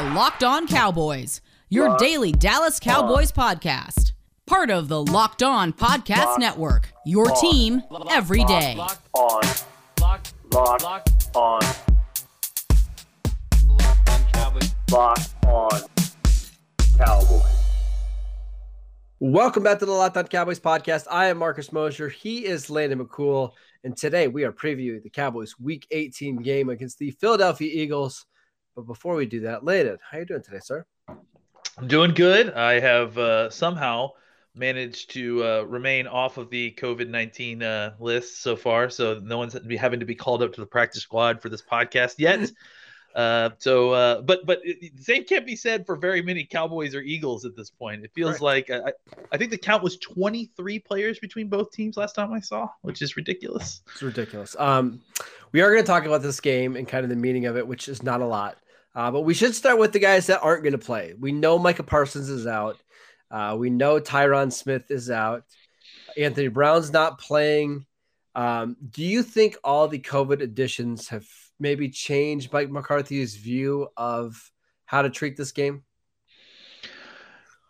are Locked On Cowboys, your daily Dallas Cowboys podcast. Part of the Locked On Podcast Network, your team every day. Locked on. Locked. Locked. Locked on. Locked on Cowboys. Locked on Cowboys. Welcome back to the Locked On Cowboys podcast. I am Marcus Mosher. He is Landon McCool. And today we are previewing the Cowboys Week 18 game against the Philadelphia Eagles. But before we do that, Landon, how you doing today, sir? I'm doing good. I have uh, somehow managed to uh, remain off of the COVID 19 uh, list so far. So no one's having to be called up to the practice squad for this podcast yet. Uh, so, uh, but but it, the same can't be said for very many Cowboys or Eagles at this point. It feels like I, I think the count was 23 players between both teams last time I saw, which is ridiculous. It's ridiculous. Um, we are going to talk about this game and kind of the meaning of it, which is not a lot. Uh, but we should start with the guys that aren't going to play. We know Micah Parsons is out. Uh, we know Tyron Smith is out. Anthony Brown's not playing. Um, do you think all the COVID additions have maybe change Mike McCarthy's view of how to treat this game?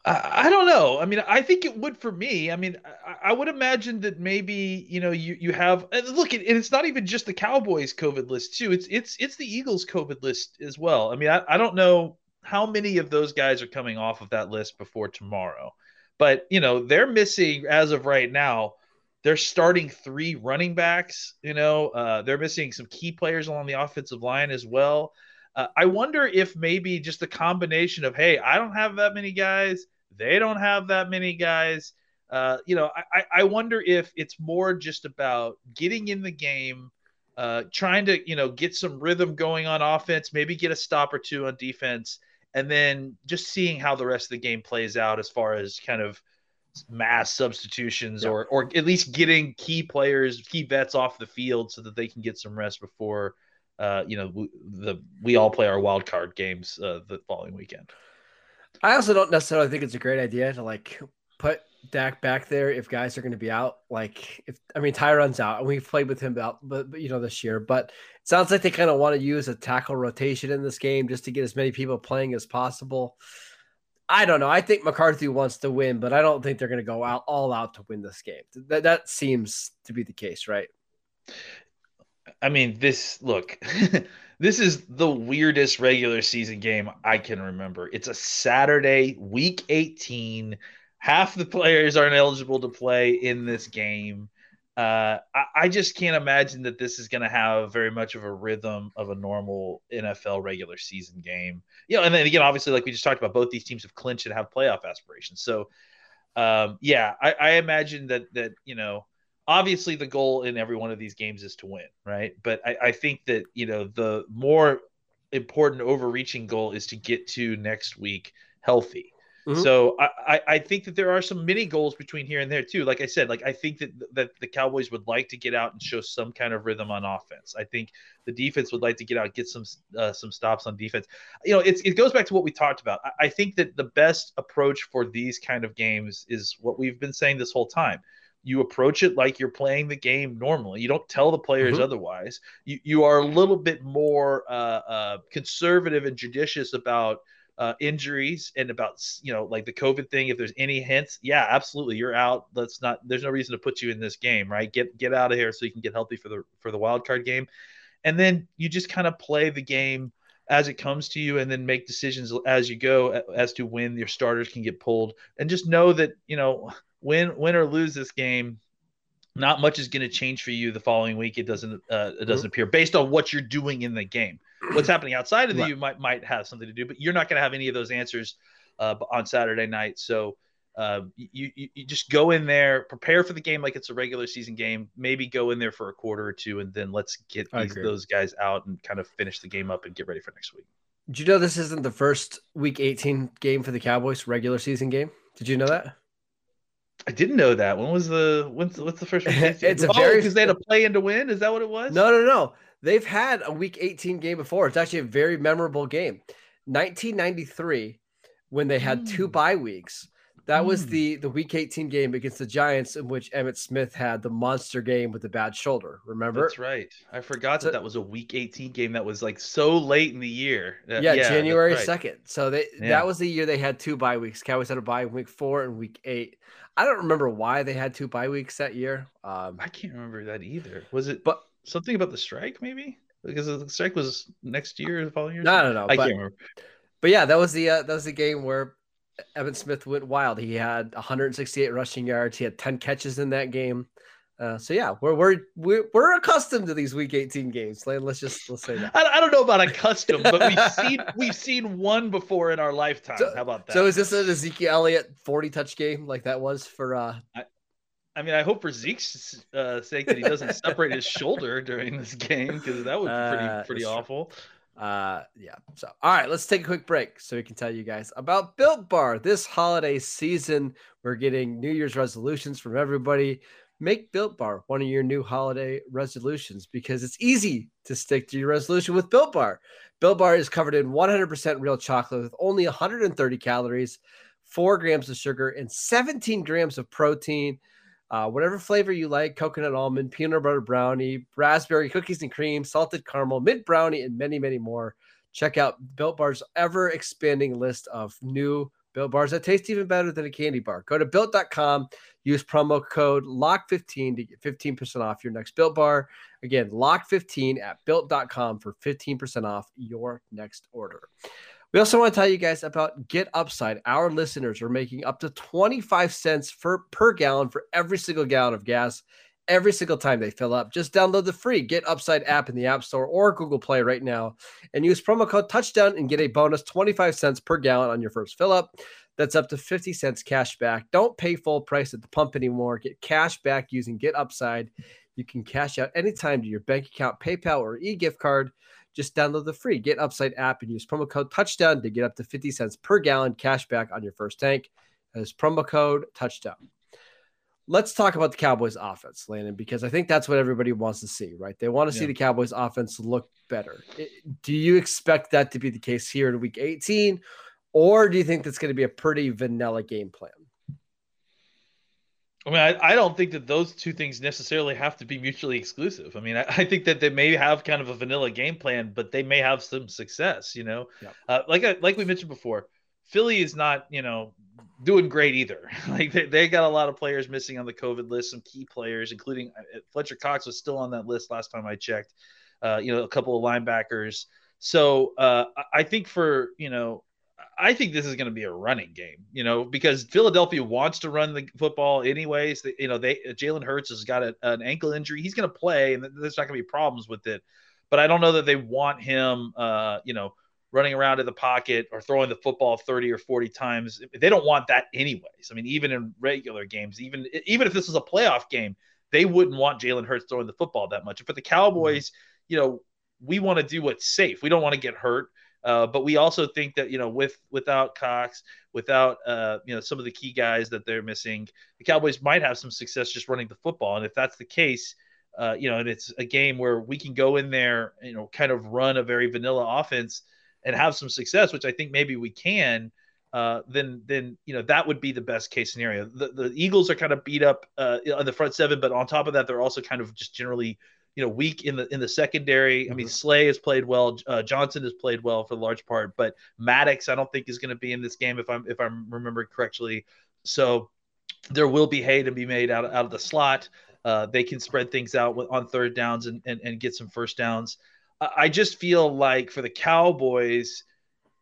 I, don't know. I mean, I think it would for me. I mean, I, I would imagine that maybe you know you you have look. It, it's not even just the Cowboys COVID list too. It's it's it's the Eagles COVID list as well. I mean, I, I don't know how many of those guys are coming off of that list before tomorrow, but you know they're missing as of right now they're starting three running backs. You know, uh, they're missing some key players along the offensive line as well. Uh, I wonder if maybe just the combination of, hey, I don't have that many guys, they don't have that many guys. Uh, you know, I, I wonder if it's more just about getting in the game, uh, trying to, you know, get some rhythm going on offense, maybe get a stop or two on defense, and then just seeing how the rest of the game plays out as far as kind of mass substitutions or or at least getting key players, key vets off the field so that they can get some rest before uh, you know we, the we all play our wild card games uh, the following weekend. I also don't necessarily think it's a great idea to like put Dak back there if guys are going to be out. Like if I mean Tyron's out and we've played with him out, but, but you know this year. But it sounds like they kind of want to use a tackle rotation in this game just to get as many people playing as possible. I don't know. I think McCarthy wants to win, but I don't think they're going to go out all out to win this game. That that seems to be the case, right? I mean, this look, this is the weirdest regular season game I can remember. It's a Saturday, week 18. Half the players aren't eligible to play in this game. Uh, I, I, just can't imagine that this is going to have very much of a rhythm of a normal NFL regular season game. You know, and then again, obviously, like we just talked about, both these teams have clinched and have playoff aspirations. So, um, yeah, I, I imagine that that you know obviously the goal in every one of these games is to win, right? But I, I think that you know the more important overreaching goal is to get to next week healthy. Mm-hmm. So I, I think that there are some mini goals between here and there too. Like I said, like I think that that the Cowboys would like to get out and show some kind of rhythm on offense. I think the defense would like to get out, get some uh, some stops on defense. You know, it's it goes back to what we talked about. I, I think that the best approach for these kind of games is what we've been saying this whole time you approach it like you're playing the game normally. You don't tell the players mm-hmm. otherwise. You you are a little bit more uh, uh, conservative and judicious about uh, injuries and about you know like the COVID thing. If there's any hints, yeah, absolutely, you're out. Let's not. There's no reason to put you in this game, right? Get get out of here so you can get healthy for the for the wild card game, and then you just kind of play the game as it comes to you and then make decisions as you go as to when your starters can get pulled and just know that you know win win or lose this game, not much is going to change for you the following week. It doesn't uh, it doesn't mm-hmm. appear based on what you're doing in the game. What's happening outside of the right. you might might have something to do, but you're not going to have any of those answers uh, on Saturday night. So. Uh, you, you, you just go in there, prepare for the game like it's a regular season game. Maybe go in there for a quarter or two, and then let's get these, those guys out and kind of finish the game up and get ready for next week. Did you know this isn't the first Week 18 game for the Cowboys regular season game? Did you know that? I didn't know that. When was the when's what's the first one? it's a oh, very because they had a play in to win. Is that what it was? No, no, no. They've had a week 18 game before. It's actually a very memorable game. 1993, when they had mm. two bye weeks, That was Hmm. the the Week 18 game against the Giants, in which Emmitt Smith had the monster game with the bad shoulder. Remember? That's right. I forgot So- that that was a Week 18 game that was like so late in the year. Uh, Yeah, that's January right. second. So they Yeah. that was the year they had two bye weeks. Cowboys had a bye in week four and week eight. I don't remember why they had two bye weeks that year. Um, I can't remember that either. Was it but something about the strike? Maybe because the strike was next year, the following year. no, no, no. I but, can't remember. but yeah, that was the uh, that was the game where Emmitt Smith went wild. He had 168 rushing yards. He had 10 catches in that game. Uh, so yeah, we're we're we're, we're accustomed to these Week 18 games. Let's just let's say that. I, I don't know about accustomed, but we've seen we've seen one before in our lifetime. So- How about that? So is this an Ezekiel Elliott 40 touch game like that was for uh I mean, I hope for Zeke's uh, sake that he doesn't separate his shoulder during this game because that would be pretty Uh, pretty awful. Uh, yeah. So, all right, let's take a quick break so we can tell you guys about Built Bar. This holiday season, we're getting New Year's resolutions from everybody. Make Built Bar one of your new holiday resolutions because it's easy to stick to your resolution with Built Bar. Built Bar is covered in 100% real chocolate with only 130 calories, four grams of sugar, and 17 grams of protein. Uh, whatever flavor you like coconut almond, peanut butter brownie, raspberry cookies and cream, salted caramel, mint brownie, and many, many more. Check out Built Bar's ever expanding list of new Built Bars that taste even better than a candy bar. Go to built.com, use promo code LOCK15 to get 15% off your next Built Bar. Again, LOCK15 at built.com for 15% off your next order. We also want to tell you guys about Get Upside. Our listeners are making up to 25 cents for, per gallon for every single gallon of gas every single time they fill up. Just download the free Get Upside app in the App Store or Google Play right now and use promo code touchdown and get a bonus 25 cents per gallon on your first fill up. That's up to 50 cents cash back. Don't pay full price at the pump anymore. Get cash back using Get Upside. You can cash out anytime to your bank account, PayPal, or e gift card. Just download the free Get Upside app and use promo code touchdown to get up to 50 cents per gallon cash back on your first tank. As promo code touchdown. Let's talk about the Cowboys offense, Landon, because I think that's what everybody wants to see, right? They want to see Yeah. the Cowboys offense look better. Do you expect that to be the case here in week 18? Or do you think that's going to be a pretty vanilla game plan? I mean, I, I don't think that those two things necessarily have to be mutually exclusive. I mean, I, I think that they may have kind of a vanilla game plan, but they may have some success. You know, Yep. uh, like I, like we mentioned before, Philly is not you know doing great either. like they, they got a lot of players missing on the COVID list, some key players, including uh, Fletcher Cox was still on that list last time I checked. Uh, you know, a couple of linebackers. So uh, I think for you know I think this is going to be a running game, you know, because Philadelphia wants to run the football anyways. You know, they Jalen Hurts has got a, an ankle injury. He's going to play, and there's not going to be problems with it. But I don't know that they want him, uh, you know, running around in the pocket or throwing the football 30 or 40 times. They don't want that anyways. I mean, even in regular games, even even if this was a playoff game, they wouldn't want Jalen Hurts throwing the football that much. For the Cowboys, you know, we want to do what's safe. We don't want to get hurt. Uh, but we also think that you know, with without Cox, without uh, you know some of the key guys that they're missing, the Cowboys might have some success just running the football. And if that's the case, uh, you know, and it's a game where we can go in there, you know, kind of run a very vanilla offense and have some success, which I think maybe we can. Uh, then, then you know that would be the best case scenario. The, the Eagles are kind of beat up uh, on the front seven, but on top of that, they're also kind of just generally you know weak in the in the secondary. I mean, Slay has played well. Uh, Johnson has played well for the large part, but Maddox I don't think is going to be in this game if I'm if I'm remembering correctly. So there will be hay to be made out, out of the slot. Uh, they can spread things out with, on third downs and, and and get some first downs. I just feel like for the Cowboys,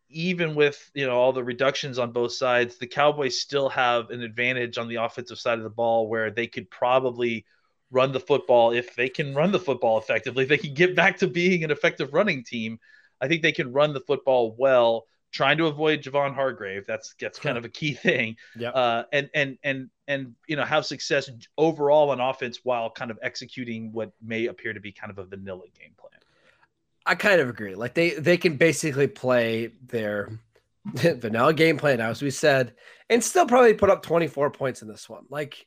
even with you know all the reductions on both sides, the Cowboys still have an advantage on the offensive side of the ball where they could probably run the football if they can run the football effectively. If they can get back to being an effective running team. I think they can run the football well, trying to avoid Javon Hargrave. That's that's kind of a key thing. Yep. Uh, and and and and you know have success overall on offense while kind of executing what may appear to be kind of a vanilla game plan. I kind of agree. Like they they can basically play their vanilla game plan, as we said, and still probably put up 24 points in this one. Like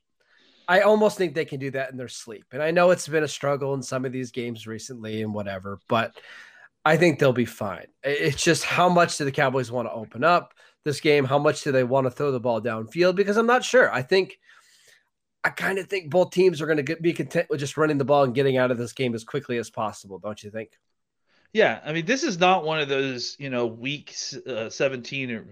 I almost think they can do that in their sleep. And I know it's been a struggle in some of these games recently and whatever, but I think they'll be fine. It's just how much do the Cowboys want to open up? this game? How much do they want to throw the ball downfield? Because I'm not sure. I think I kind of think both teams are going to be content with just running the ball and getting out of this game as quickly as possible. Don't you think? Yeah, I mean, this is not one of those, you know, week uh, 17 or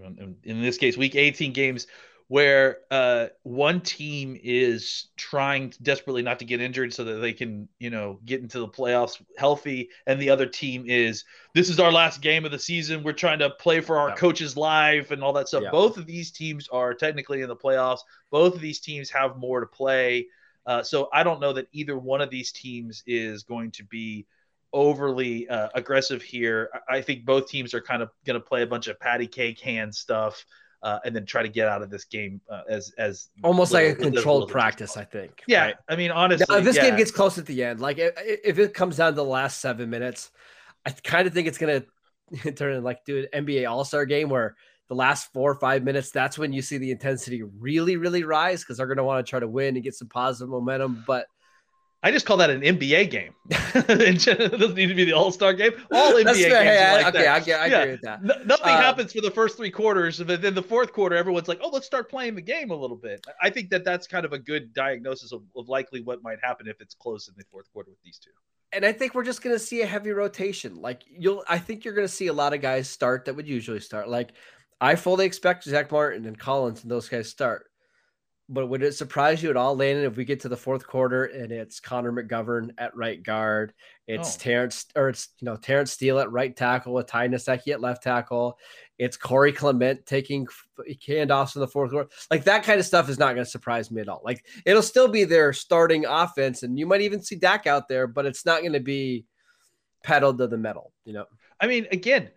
in this case, week 18 games where uh, one team is trying desperately not to get injured so that they can, you know, get into the playoffs healthy, and the other team is this is our last game of the season. We're trying to play for our yeah. coach's life and all that stuff. Yeah. Both of these teams are technically in the playoffs. Both of these teams have more to play. Uh, so I don't know that either one of these teams is going to be overly uh, aggressive here. I think both teams are kind of going to play a bunch of patty cake hand stuff uh, and then try to get out of this game uh, as as almost little, like a controlled practice. I think. Yeah, right? I mean, honestly, now, if this yeah. game gets close at the end, like if, if it comes down to the last seven minutes, I kind of think it's gonna turn into like do an NBA All Star game where the last four or five minutes, that's when you see the intensity really, really rise because they're going to want to try to win and get some positive momentum. But I just call that an NBA game. it doesn't need to be the All Star game. All NBA games hey, like okay, that. I, get, I yeah. agree with that. No, nothing uh, happens for the first three quarters, but then the fourth quarter, everyone's like, "Oh, let's start playing the game a little bit." I think that that's kind of a good diagnosis of, of likely what might happen if it's close in the fourth quarter with these two. And I think we're just going to see a heavy rotation. Like you'll, I think you're going to see a lot of guys start that would usually start. Like I fully expect Zach Martin and Collins and those guys start but would it surprise you at all, Landon, if we get to the fourth quarter and it's Connor McGovern at right guard, it's oh. Terence or it's you know Terence Steele at right tackle with Ty Nsekhe at left tackle, it's Corey Clement taking handoffs in the fourth quarter, like that kind of stuff is not going to surprise me at all. Like it'll still be their starting offense, and you might even see Dak out there, but it's not going to be pedaled to the metal, you know. I mean, again,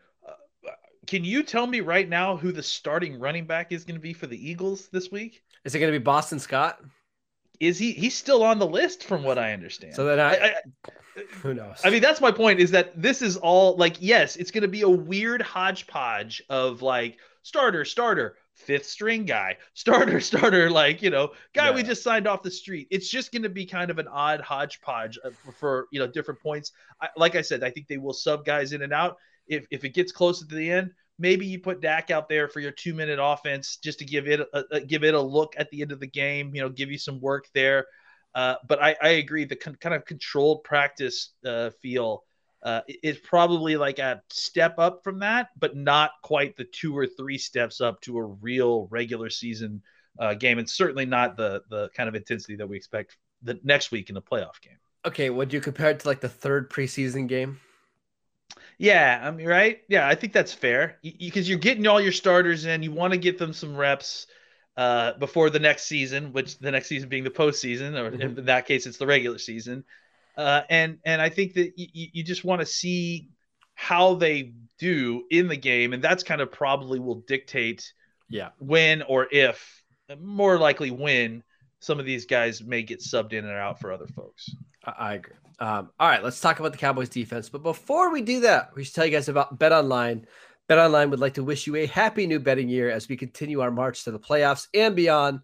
can you tell me right now who the starting running back is going to be for the Eagles this week? Is it going to be Boston Scott? Is he? He's still on the list, from what I understand. So then I, I, I who knows? I mean, that's my point. Is that this is all like yes, it's going to be a weird hodgepodge of like starter, starter, fifth string guy, starter, starter, like you know, guy yeah. we just signed off the street. It's just going to be kind of an odd hodgepodge uh, for you know different points. I, like I said, I think they will sub guys in and out. If if it gets closer to the end, maybe you put Dak out there for your two minute offense just to give it a, a, give it a look at the end of the game. You know, give you some work there. Uh, but I, I agree. The con- kind of controlled practice uh, feel uh, is probably like a step up from that, but not quite the two or three steps up to a real regular season uh, game, and certainly not the the kind of intensity that we expect the next week in the playoff game. Okay, would you compare it to like the third preseason game? Yeah, I mean, right? Yeah, I think that's fair because you, are getting all your starters in. You want to get them some reps uh, before the next season, which the next season being the postseason, or mm-hmm. in that case, it's the regular season. Uh, and and I think that you, you just want to see how they do in the game, and that's kind of probably will dictate, yeah, when or if, more likely when some of these guys may get subbed in and out for other folks. I agree. Um, all right, let's talk about the Cowboys defense. But before we do that, we should tell you guys about Bet Online. Bet Online would like to wish you a happy new betting year as we continue our march to the playoffs and beyond.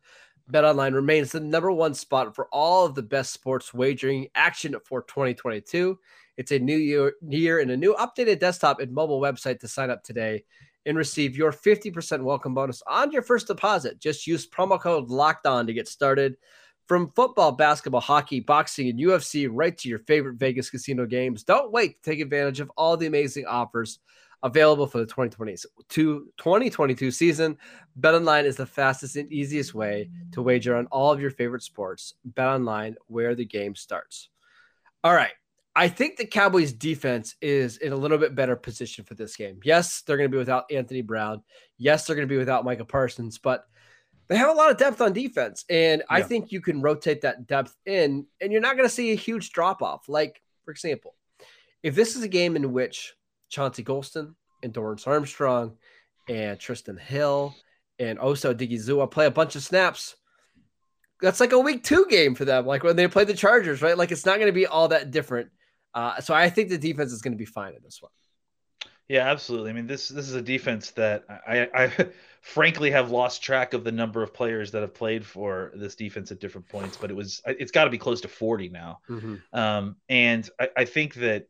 Bet Online remains the number one spot for all of the best sports wagering action for 2022. It's a new year, year and a new updated desktop and mobile website to sign up today and receive your 50% welcome bonus on your first deposit. Just use promo code locked on to get started. From football, basketball, hockey, boxing, and UFC, right to your favorite Vegas casino games. Don't wait to take advantage of all the amazing offers available for the 2022, 2022 season. BetOnline is the fastest and easiest way to wager on all of your favorite sports. BetOnline, where the game starts. All right. I think the Cowboys defense is in a little bit better position for this game. Yes, they're going to be without Anthony Brown. Yes, they're going to be without Micah Parsons, but – they have a lot of depth on defense. And yeah. I think you can rotate that depth in, and you're not going to see a huge drop off. Like, for example, if this is a game in which Chauncey Golston and Dorance Armstrong and Trysten Hill and Osa Odighizuwa play a bunch of snaps, that's like a week two game for them. Like when they play the Chargers, right? Like it's not going to be all that different. Uh, so I think the defense is going to be fine in this one. Yeah, absolutely. I mean, this this is a defense that I, I frankly have lost track of the number of players that have played for this defense at different points, but it was it's got to be close to 40 now. Mm-hmm. Um, and I, I, think that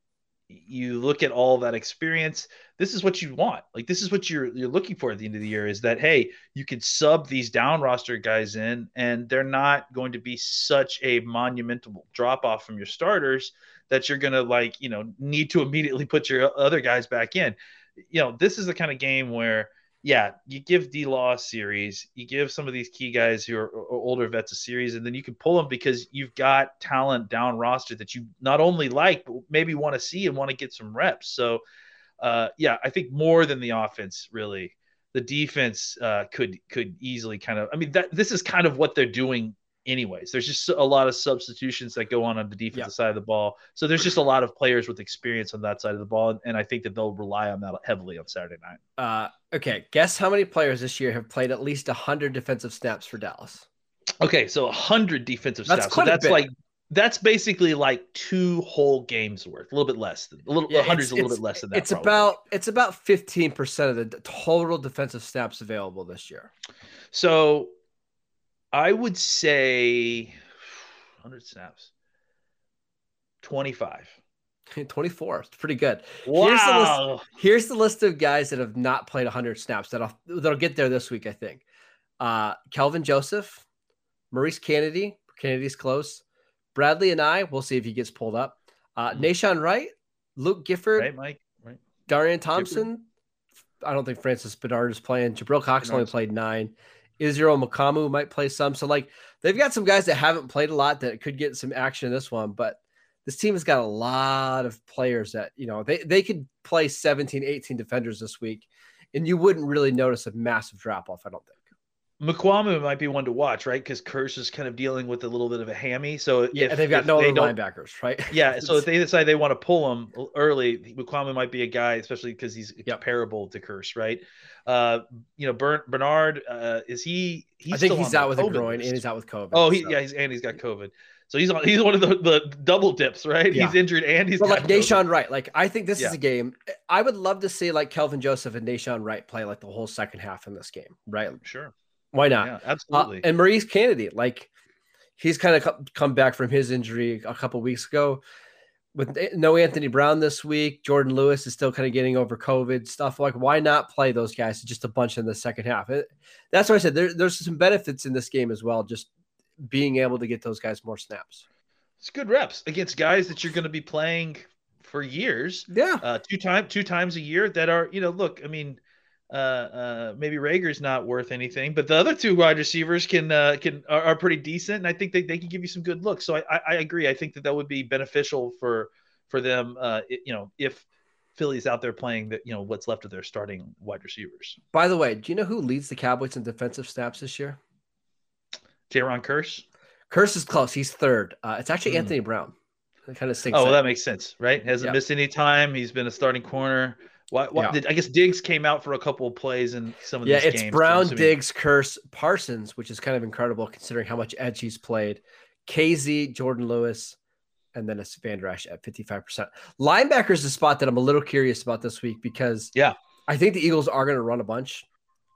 you look at all that experience this is what you want like this is what you're you're looking for at the end of the year is that hey you can sub these down roster guys in and they're not going to be such a monumental drop off from your starters that you're going to like you know need to immediately put your other guys back in you know this is the kind of game where yeah, you give D Law a series, you give some of these key guys who are, older vets a series, and then you can pull them because you've got talent down roster that you not only like, but maybe want to see and want to get some reps. So, uh, yeah, I think more than the offense, really, the defense uh, could could easily kind of. I mean, that this is kind of what they're doing anyways. There's just a lot of substitutions that go on on the defensive yeah. side of the ball. So there's just a lot of players with experience on that side of the ball, and I think that they'll rely on that heavily on Saturday night. Uh, okay, guess how many players this year have played at least hundred defensive snaps for Dallas? Okay, so hundred defensive that's snaps. So that's like that's basically like two whole games worth, a little bit less than a little. Yeah, hundreds a little bit less than that. It's probably. about it's about fifteen percent of the total defensive snaps available this year. So I would say 100 snaps. 25. 24. It's pretty good. Wow. Here's the, list, here's the list of guys that have not played 100 snaps that'll that'll get there this week, I think. Uh, Kelvin Joseph, Maurice Canady. Canady's close. Bradlee Anae. We'll see if he gets pulled up. Uh, mm-hmm. Nahshon Wright, Luke Gifford, right, Mike, right. Darian Thompson. Gifford. I don't think Francis Bernard is playing. Jabril Cox only played nine. Israel Mukuamu might play some. So like they've got some guys that haven't played a lot that could get some action in this one, but this team has got a lot of players that, you know, they, they could play 17, 18 defenders this week and you wouldn't really notice a massive drop off, I don't think. Mukuamu might be one to watch, right? Because Kearse is kind of dealing with a little bit of a hammy. So yeah, if, they've got no other linebackers, right? Yeah, so if they decide they want to pull him early, Mukuamu might be a guy, especially because he's yep. comparable to Kearse, right? Uh, you know, Bernard, uh, is he? He's I think he's out with COVID a groin list. and he's out with COVID. Oh, he so. yeah, he's and he's got COVID. So he's on, he's one of the, the double dips, right? Yeah. He's injured and he's but like Nahshon Wright. Like I think this yeah. is a game. I would love to see like Kelvin Joseph and Nahshon Wright play like the whole second half in this game, right? Sure. Why not? Yeah, uh, absolutely. Uh, and Maurice Canady, like he's kind of come back from his injury a couple weeks ago. With no Anthony Brown this week, Jordan Lewis is still kind of getting over COVID stuff. Like, why not play those guys just a bunch in the second half? It, that's what I said. There, there's some benefits in this game as well, just being able to get those guys more snaps. It's good reps against guys that you're going to be playing for years. Yeah, uh, two time two times a year that are you know look. I mean, uh, uh, maybe Reagor's not worth anything, but the other two wide receivers can uh, can are, are, pretty decent, and I think they, they can give you some good looks. So I, I, I agree. I think that that would be beneficial for for them. Uh, it, you know, if Philly's out there playing that, you know, what's left of their starting wide receivers. By the way, do you know who leads the Cowboys in defensive snaps this year? Jayron Kearse. Kearse is close. He's third. Uh, it's actually mm. Anthony Brown. It kind of sinks. Oh, well, that makes sense, right? Hasn't yep. missed any time. He's been a starting corner. Why, why yeah. did, I guess Diggs came out for a couple of plays in some of yeah, these games. Yeah, it's Brown, Diggs, Kearse, Parsons, which is kind of incredible considering how much edge he's played. Kazee, Jordan Lewis, and then it's Vander Esch at 55%. Linebacker is the spot that I'm a little curious about this week because yeah, I think the Eagles are going to run a bunch.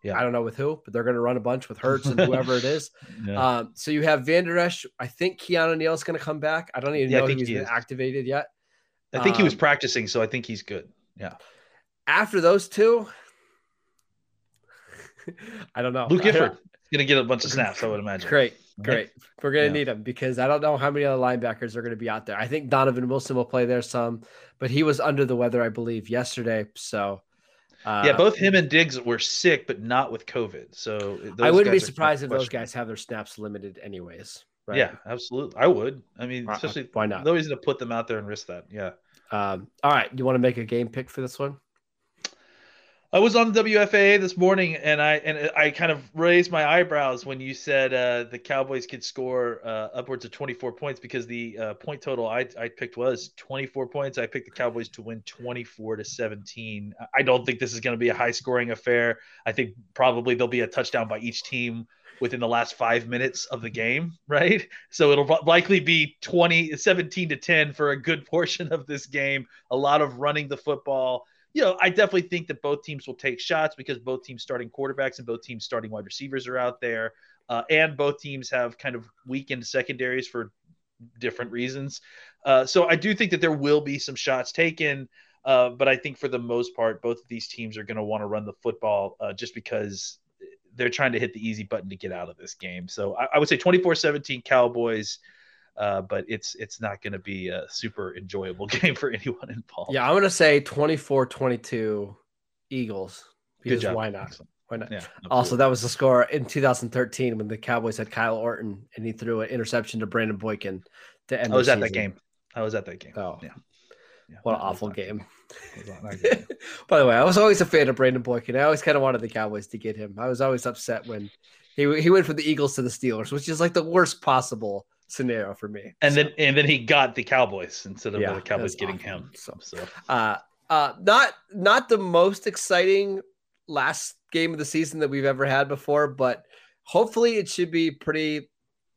Yeah. I don't know with who, but they're going to run a bunch with Hurts and whoever it is. yeah. um, so you have Vander Esch. I think Keanu Neal is going to come back. I don't even yeah, know if he's he been activated yet. I think um, he was um, practicing, so I think he's good. Yeah. After those two, I don't know. Luke Gifford gonna get a bunch of snaps, I would imagine. Great, great. We're gonna yeah. need him because I don't know how many other linebackers are gonna be out there. I think Donovan Wilson will play there some, but he was under the weather, I believe, yesterday. So uh, yeah, both him and Diggs were sick, but not with COVID. So I wouldn't be surprised if those guys have their snaps limited, anyways. Right? Yeah, absolutely. I would. I mean, uh, especially why not? No reason to put them out there and risk that. Yeah. Um, all right. You want to make a game pick for this one? I was on the WFAA this morning, and I and I kind of raised my eyebrows when you said uh, the Cowboys could score uh, upwards of 24 points because the uh, point total I, I picked was 24 points. I picked the Cowboys to win 24 to 17. I don't think this is going to be a high scoring affair. I think probably there'll be a touchdown by each team within the last five minutes of the game, right? So it'll likely be 20, 17 to 10 for a good portion of this game. A lot of running the football you know, I definitely think that both teams will take shots because both teams starting quarterbacks and both teams starting wide receivers are out there. Uh, and both teams have kind of weakened secondaries for different reasons. Uh, so I do think that there will be some shots taken. Uh, but I think for the most part, both of these teams are going to want to run the football uh, just because they're trying to hit the easy button to get out of this game. So I, I would say 24 17 Cowboys. Uh, but it's it's not going to be a super enjoyable game for anyone involved. Yeah, I'm going to say 24 22 Eagles. Job. Why not? Why not? Yeah, Also, that was the score in 2013 when the Cowboys had Kyle Orton and he threw an interception to Brandon Boykin to end. I was at that game. I was at that game. Oh. yeah. yeah. What an awful game. that was not good. By the way, I was always a fan of Brandon Boykin. I always kind of wanted the Cowboys to get him. I was always upset when he he went from the Eagles to the Steelers, which is like the worst possible scenario for me. and So, then and then he got the Cowboys instead of Yeah, the Cowboys getting awful. him. So- So uh, uh, not not the most exciting last game of the season that we've ever had before, but hopefully it should be pretty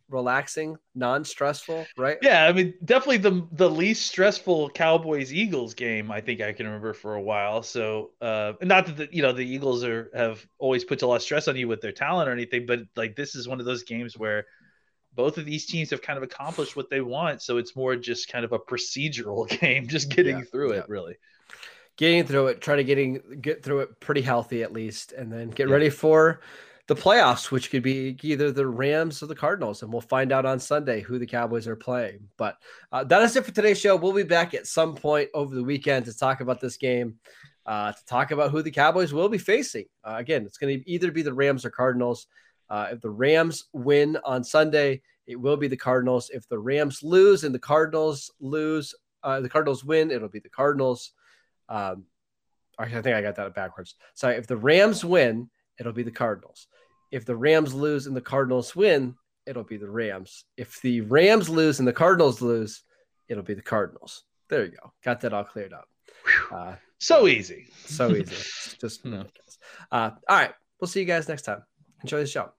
relaxing, non-stressful, right? yeah, I mean, definitely the the least stressful Cowboys Eagles game I think I can remember for a while. So, uh, not that the, you know the Eagles are have always put a lot of stress on you with their talent or anything, but like this is one of those games where both of these teams have kind of accomplished what they want. So it's more just kind of a procedural game, just getting Yeah, through yeah. it, really. getting through it, try to getting get through it pretty healthy at least, and then get Yeah. ready for the playoffs, which could be either the Rams or the Cardinals, and we'll find out on Sunday who the Cowboys are playing. But uh, that is it for today's show. We'll be back at some point over the weekend to talk about this game, uh, to talk about who the Cowboys will be facing. Uh, again, it's going to either be the Rams or Cardinals. Uh, if the Rams win on Sunday, it will be the Cardinals. If the Rams lose and the Cardinals lose, uh, the Cardinals win, it'll be the Cardinals. Um, I think I got that backwards. Sorry. If the Rams win, it'll be the Cardinals. If the Rams lose and the Cardinals win, it'll be the Rams. If the Rams lose and the Cardinals lose, it'll be the Cardinals. There you go. Got that all cleared up. Uh, So easy. so easy. Just No. Uh, all right. We'll see you guys next time. Enjoy the show.